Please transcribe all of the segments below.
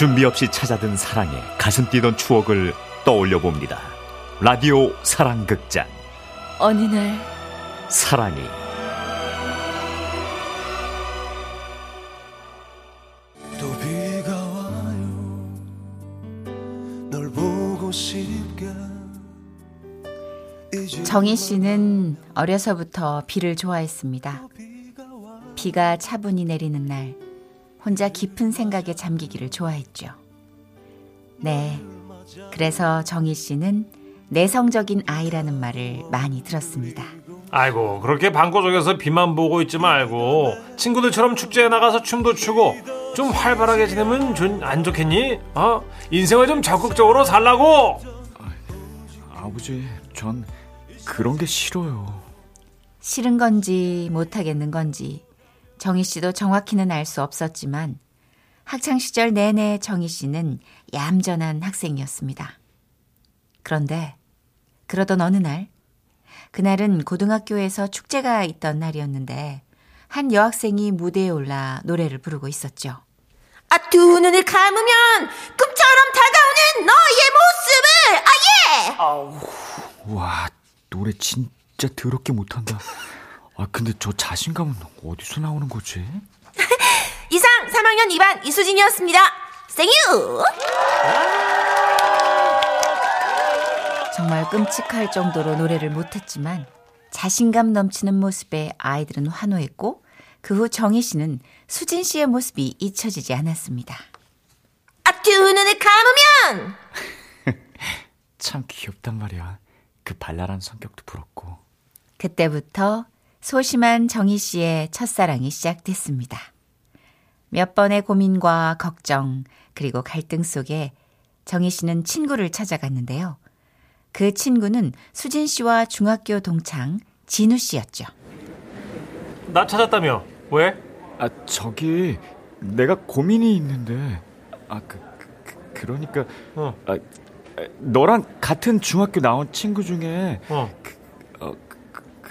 준비 없이 찾아든 사랑에 가슴 뛰던 추억을 떠올려 봅니다. 라디오 사랑극장. 어느 날 사랑이 또 비가 와요 널 보고 싶게 정희 씨는 어려서부터 비를 좋아했습니다. 비가 차분히 내리는 날 혼자 깊은 생각에 잠기기를 좋아했죠. 네. 그래서 정희 씨는 내성적인 아이라는 말을 많이 들었습니다. 아이고 그렇게 방구석에서 비만 보고 있지 말고 친구들처럼 축제에 나가서 춤도 추고 좀 활발하게 지내면 좀안 좋겠니? 어? 인생을 좀 적극적으로 살라고 아버지, 전 그런 게 싫어요. 싫은 건지 못 하겠는 건지 정희 씨도 정확히는 알 수 없었지만 학창 시절 내내 정희 씨는 얌전한 학생이었습니다. 그런데 그러던 어느 날 그날은 고등학교에서 축제가 있던 날이었는데 한 여학생이 무대에 올라 노래를 부르고 있었죠. 아, 두 눈을 감으면 꿈처럼 다가오는 너의 모습을! 아, 예! 와, 노래 진짜 더럽게 못한다. 아, 근데 저 자신감은 어디서 나오는 거지? 이상 3학년 2반 이수진이었습니다. 생유! 정말 끔찍할 정도로 노래를 못했지만 자신감 넘치는 모습에 아이들은 환호했고 그 후 정희 씨는 수진 씨의 모습이 잊혀지지 않았습니다. 아, 두 눈을 감으면! 참 귀엽단 말이야. 그 발랄한 성격도 부럽고. 그때부터 소심한 정희 씨의 첫사랑이 시작됐습니다. 몇 번의 고민과 걱정, 그리고 갈등 속에 정희 씨는 친구를 찾아갔는데요. 그 친구는 수진 씨와 중학교 동창 진우 씨였죠. 나 찾았다며 왜? 아, 저기 내가 고민이 있는데. 아, 그, 그 그러니까 어. 아, 아, 너랑 같은 중학교 나온 친구 중에 어. 어, 그,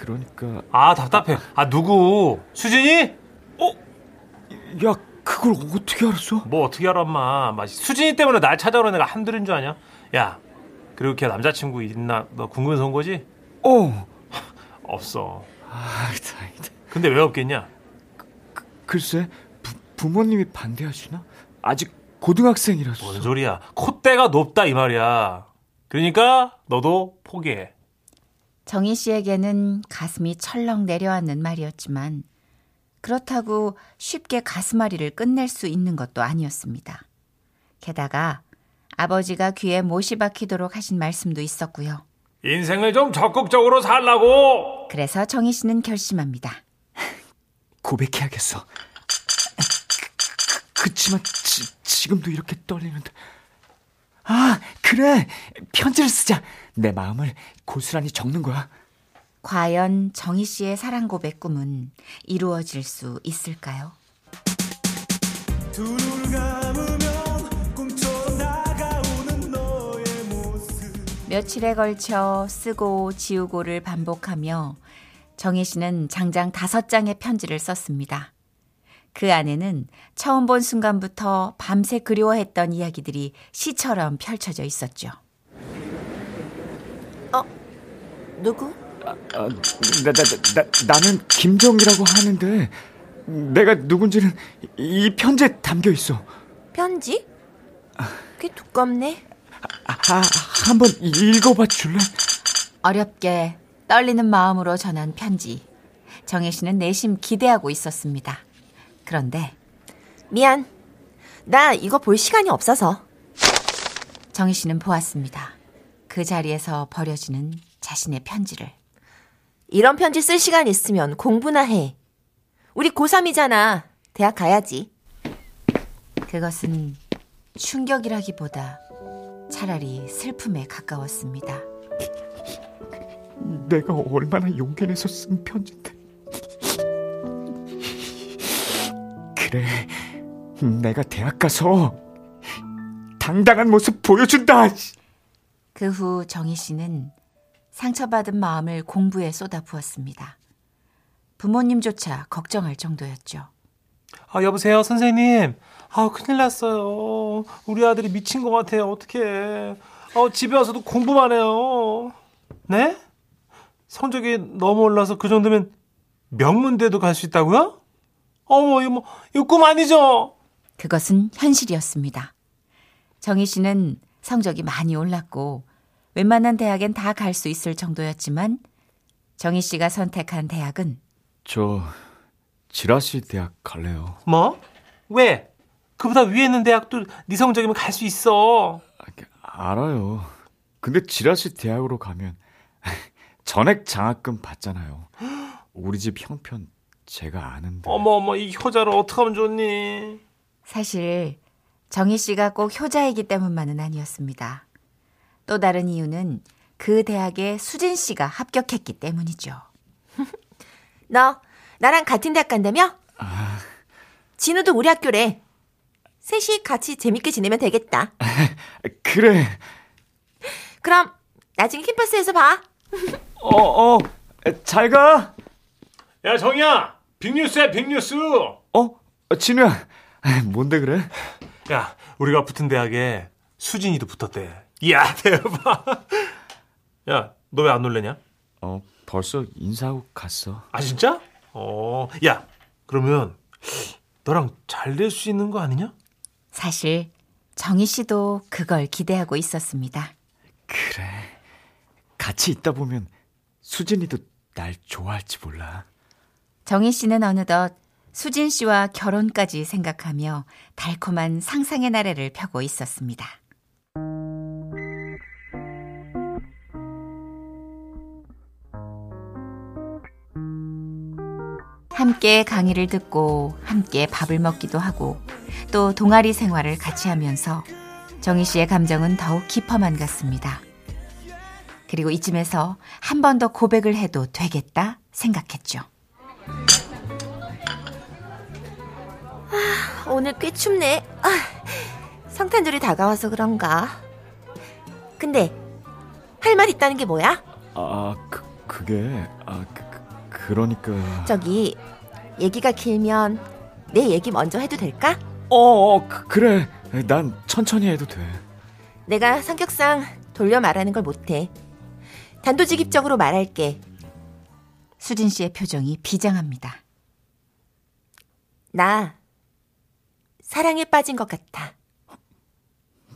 그, 그러니까 아 답답해 아 누구? 수진이? 야, 그걸 어떻게 알았어? 뭐 어떻게 알아 엄마 마 수진이 때문에 날 찾아오는 애가 한둘인 줄 아냐? 야 그리고 걔 남자친구 있나 너 궁금해서 온 거지? 어. 없어 아, 다행이다. 근데 왜 없겠냐? 글쎄, 부, 부모님이 반대하시나? 아직 고등학생이라서. 뭔 소리야 콧대가 높다 이 말이야 그러니까 너도 포기해 정희 씨에게는 가슴이 철렁 내려앉는 말이었지만 그렇다고 쉽게 가슴앓이를 끝낼 수 있는 것도 아니었습니다. 게다가 아버지가 귀에 못이 박히도록 하신 말씀도 있었고요. 인생을 좀 적극적으로 살라고 그래서 정희 씨는 결심합니다. 고백해야겠어. 그, 그치만 지, 지금도 이렇게 떨리는데. 아, 그래. 편지를 쓰자. 내 마음을 고스란히 적는 거야. 과연 정희 씨의 사랑 고백 꿈은 이루어질 수 있을까요? 두 눈을 감으면 꿈처럼 다가오는 너의 모습 며칠에 걸쳐 쓰고 지우고를 반복하며 정희 씨는 장장 다섯 장의 편지를 썼습니다. 그 안에는 처음 본 순간부터 밤새 그리워했던 이야기들이 시처럼 펼쳐져 있었죠. 누구? 아, 나, 나, 나, 나, 나는 김정이라고 하는데, 내가 누군지는 이 편지에 담겨 있어. 편지? 꽤 두껍네. 아, 아, 한번 읽어봐 줄래? 어렵게 떨리는 마음으로 전한 편지. 정혜 씨는 내심 기대하고 있었습니다. 그런데 미안. 나 이거 볼 시간이 없어서. 정희 씨는 보았습니다. 그 자리에서 버려지는 자신의 편지를. 이런 편지 쓸 시간 있으면 공부나 해. 우리 고3이잖아. 대학 가야지. 그것은 충격이라기보다 차라리 슬픔에 가까웠습니다. 내가 얼마나 용기 내서 쓴 편지인데. 그래, 내가 대학 가서 당당한 모습 보여준다. 그 후 정희 씨는 상처받은 마음을 공부에 쏟아 부었습니다. 부모님조차 걱정할 정도였죠. 아, 여보세요, 선생님. 아, 큰일 났어요. 우리 아들이 미친 것 같아요. 어떡해. 어, 집에 와서도 공부만 해요. 네? 성적이 너무 올라서 그 정도면 명문대도 갈 수 있다고요? 어머, 이거 뭐, 이거 꿈 아니죠? 그것은 현실이었습니다. 정희 씨는 성적이 많이 올랐고 웬만한 대학엔 다 갈 수 있을 정도였지만 정희 씨가 선택한 대학은 저 지라시 대학 갈래요. 뭐? 왜? 그보다 위에 있는 대학도 네 성적이면 갈 수 있어. 아, 그, 알아요. 근데 지라시 대학으로 가면 전액 장학금 받잖아요. 우리 집 형편 제가 아는데. 어머, 어머, 이 효자를 어떻게 하면 좋니? 사실 정희 씨가 꼭 효자이기 때문만은 아니었습니다. 또 다른 이유는 그 대학에 수진 씨가 합격했기 때문이죠. 너 나랑 같은 대학 간다며? 진우도 우리 학교래. 셋이 같이 재밌게 지내면 되겠다. 그래. 그럼 나중에 캠퍼스에서 봐. 어, 어. 잘 가. 야, 정이야! 빅뉴스야, 빅뉴스! 어? 진우야. 뭔데 그래? 야, 우리가 붙은 대학에 수진이도 붙었대. 이야, 대박! 야, 너 왜 안 놀래냐? 어, 벌써 인사하고 갔어. 아, 진짜? 어, 야, 그러면 너랑 잘 될 수 있는 거 아니냐? 사실 정희 씨도 그걸 기대하고 있었습니다. 그래. 같이 있다 보면 수진이도 날 좋아할지 몰라. 정희 씨는 어느덧 수진 씨와 결혼까지 생각하며 달콤한 상상의 나래를 펴고 있었습니다. 함께 강의를 듣고 함께 밥을 먹기도 하고 또 동아리 생활을 같이 하면서 정희 씨의 감정은 더욱 깊어만 갔습니다. 그리고 이쯤에서 한 번 더 고백을 해도 되겠다 생각했죠. 오늘 꽤 춥네. 아, 성탄절이 다가와서 그런가. 근데 할 말 있다는 게 뭐야? 아, 그, 그게, 아, 그, 그, 그러니까. 저기 얘기가 길면 내 얘기 먼저 해도 될까? 어, 어 그, 그래. 난 천천히 해도 돼. 내가 성격상 돌려 말하는 걸 못해. 단도직입적으로 말할게. 수진 씨의 표정이 비장합니다. 나 사랑에 빠진 것 같아.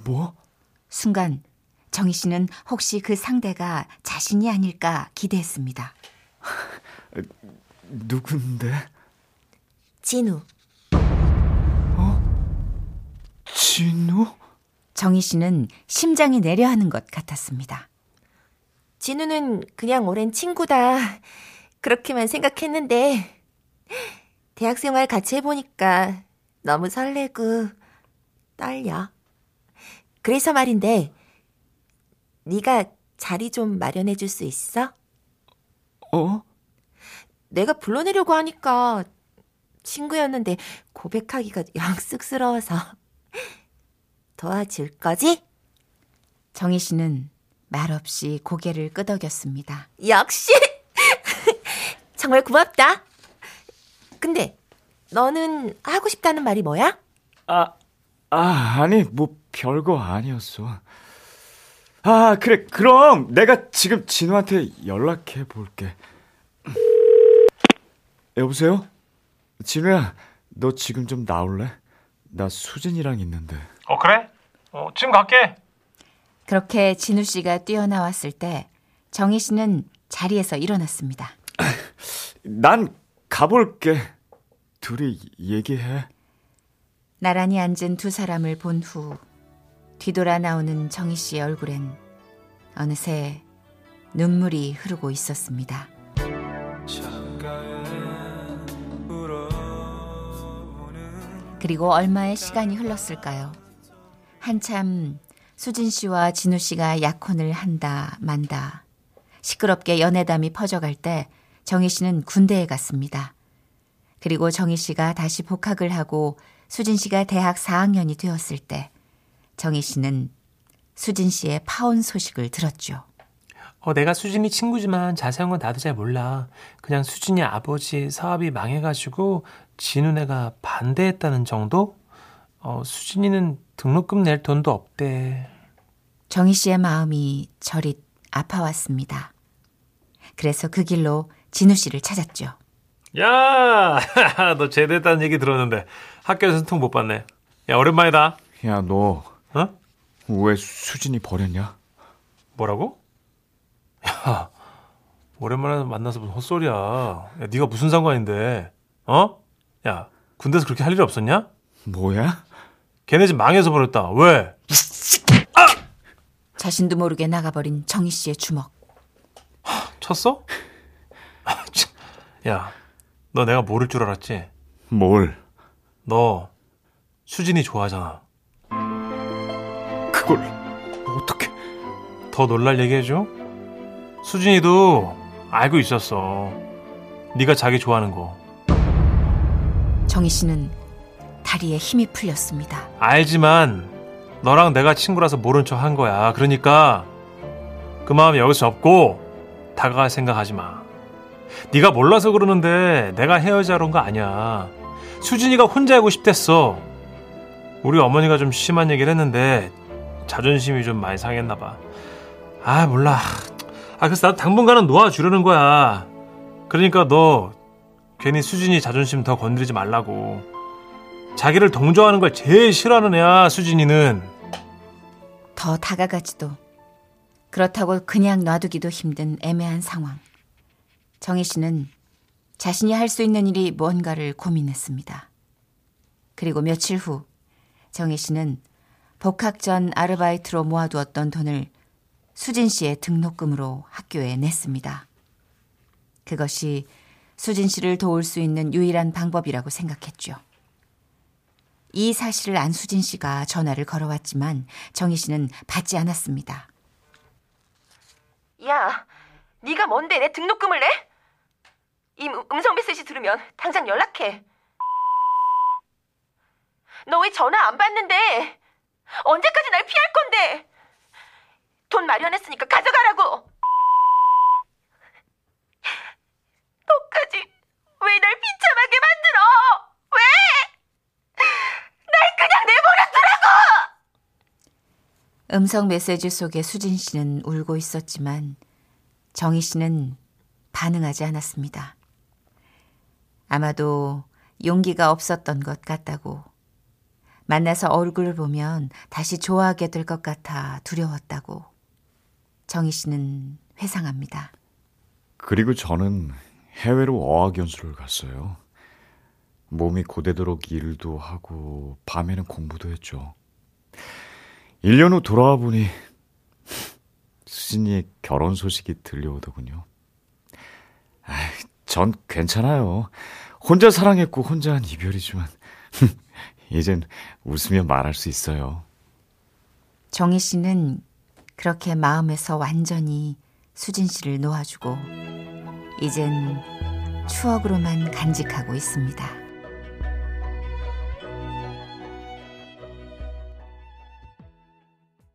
뭐? 순간 정희 씨는 혹시 그 상대가 자신이 아닐까 기대했습니다. 누군데? 진우. 진우? 정희 씨는 심장이 내려하는 것 같았습니다. 진우는 그냥 오랜 친구다. 그렇게만 생각했는데 대학 생활 같이 해보니까 너무 설레고 떨려. 그래서 말인데 네가 자리 좀 마련해 줄 수 있어? 어? 내가 불러내려고 하니까 친구였는데 고백하기가 영 쑥스러워서 도와줄 거지? 정희 씨는 말없이 고개를 끄덕였습니다. 역시 정말 고맙다. 근데 너는 하고 싶다는 말이 뭐야? 아, 아, 아니, 뭐, 별거 아니었어. 아, 그래, 그럼 내가 지금 진우한테 연락해 볼게. 여보세요? 진우야, 너 지금 좀 나올래? 나 수진이랑 있는데. 어, 그래? 어, 지금 갈게. 그렇게 진우 씨가 뛰어나왔을 때 정희 씨는 자리에서 일어났습니다. 난 가볼게. 둘이 얘기해. 나란히 앉은 두 사람을 본 후 뒤돌아 나오는 정희 씨의 얼굴엔 어느새 눈물이 흐르고 있었습니다. 그리고 얼마의 시간이 흘렀을까요? 한참 수진 씨와 진우 씨가 약혼을 한다 만다 시끄럽게 연애담이 퍼져갈 때 정희 씨는 군대에 갔습니다. 그리고 정희 씨가 다시 복학을 하고 수진 씨가 대학 4학년이 되었을 때 정희 씨는 수진 씨의 파혼 소식을 들었죠. 어, 내가 수진이 친구지만 자세한 건 나도 잘 몰라. 그냥 수진이 아버지 사업이 망해가지고 진우네가 반대했다는 정도? 어, 수진이는 등록금 낼 돈도 없대. 정희 씨의 마음이 저릿 아파왔습니다. 그래서 그 길로 진우 씨를 찾았죠. 야, 너 제대했다는 얘기 들었는데 학교에서 통못 받네. 야, 오랜만이다. 야, 너왜 어? 수진이 버렸냐? 뭐라고? 야, 오랜만에 만나서 무슨 헛소리야. 야, 네가 무슨 상관인데? 어? 야, 군대에서 그렇게 할 일이 없었냐? 뭐야? 걔네 집 망해서 버렸다. 왜? 자신도 모르게 나가버린 정희 씨의 주먹. 쳤어? 아, 참. 야, 너 내가 모를 줄 알았지? 뭘? 너 수진이 좋아하잖아. 그걸 어떻게? 더 놀랄 얘기해줘? 수진이도 알고 있었어. 네가 자기 좋아하는 거. 정희 씨는 다리에 힘이 풀렸습니다. 알지만 너랑 내가 친구라서 모른 척 한 거야. 그러니까 그 마음 여기서 접고 다가갈 생각하지 마. 네가 몰라서 그러는데 내가 헤어지러 온거 아니야. 수진이가 혼자 하고 싶댔어. 우리 어머니가 좀 심한 얘기를 했는데 자존심이 좀 많이 상했나 봐. 아 몰라. 아 그래서 나도 당분간은 놓아주려는 거야. 그러니까 너 괜히 수진이 자존심 더 건드리지 말라고. 자기를 동정하는 걸 제일 싫어하는 애야 수진이는. 더 다가가지도 그렇다고 그냥 놔두기도 힘든 애매한 상황. 정희 씨는 자신이 할 수 있는 일이 뭔가를 고민했습니다. 그리고 며칠 후 정희 씨는 복학 전 아르바이트로 모아두었던 돈을 수진 씨의 등록금으로 학교에 냈습니다. 그것이 수진 씨를 도울 수 있는 유일한 방법이라고 생각했죠. 이 사실을 안 수진 씨가 전화를 걸어왔지만 정희 씨는 받지 않았습니다. 야, 네가 뭔데 내 등록금을 내? 이 음- 음성 메시지 들으면 당장 연락해. 너 왜 전화 안 받는데? 언제까지 날 피할 건데? 돈 마련했으니까 가져가라고. 너까지 왜 날 비참하게 만들어? 왜? 날 그냥 내버려두라고! 음성 메시지 속에 수진 씨는 울고 있었지만 정희 씨는 반응하지 않았습니다. 아마도 용기가 없었던 것 같다고 만나서 얼굴을 보면 다시 좋아하게 될 것 같아 두려웠다고 정희 씨는 회상합니다. 그리고 저는 해외로 어학 연수를 갔어요. 몸이 고되도록 일도 하고 밤에는 공부도 했죠. 1년 후 돌아와 보니 수진이의 결혼 소식이 들려오더군요. 아, 전 괜찮아요. 혼자 사랑했고 혼자 한 이별이지만 이젠 웃으며 말할 수 있어요. 정희 씨는 그렇게 마음에서 완전히 수진 씨를 놓아주고 이젠 추억으로만 간직하고 있습니다.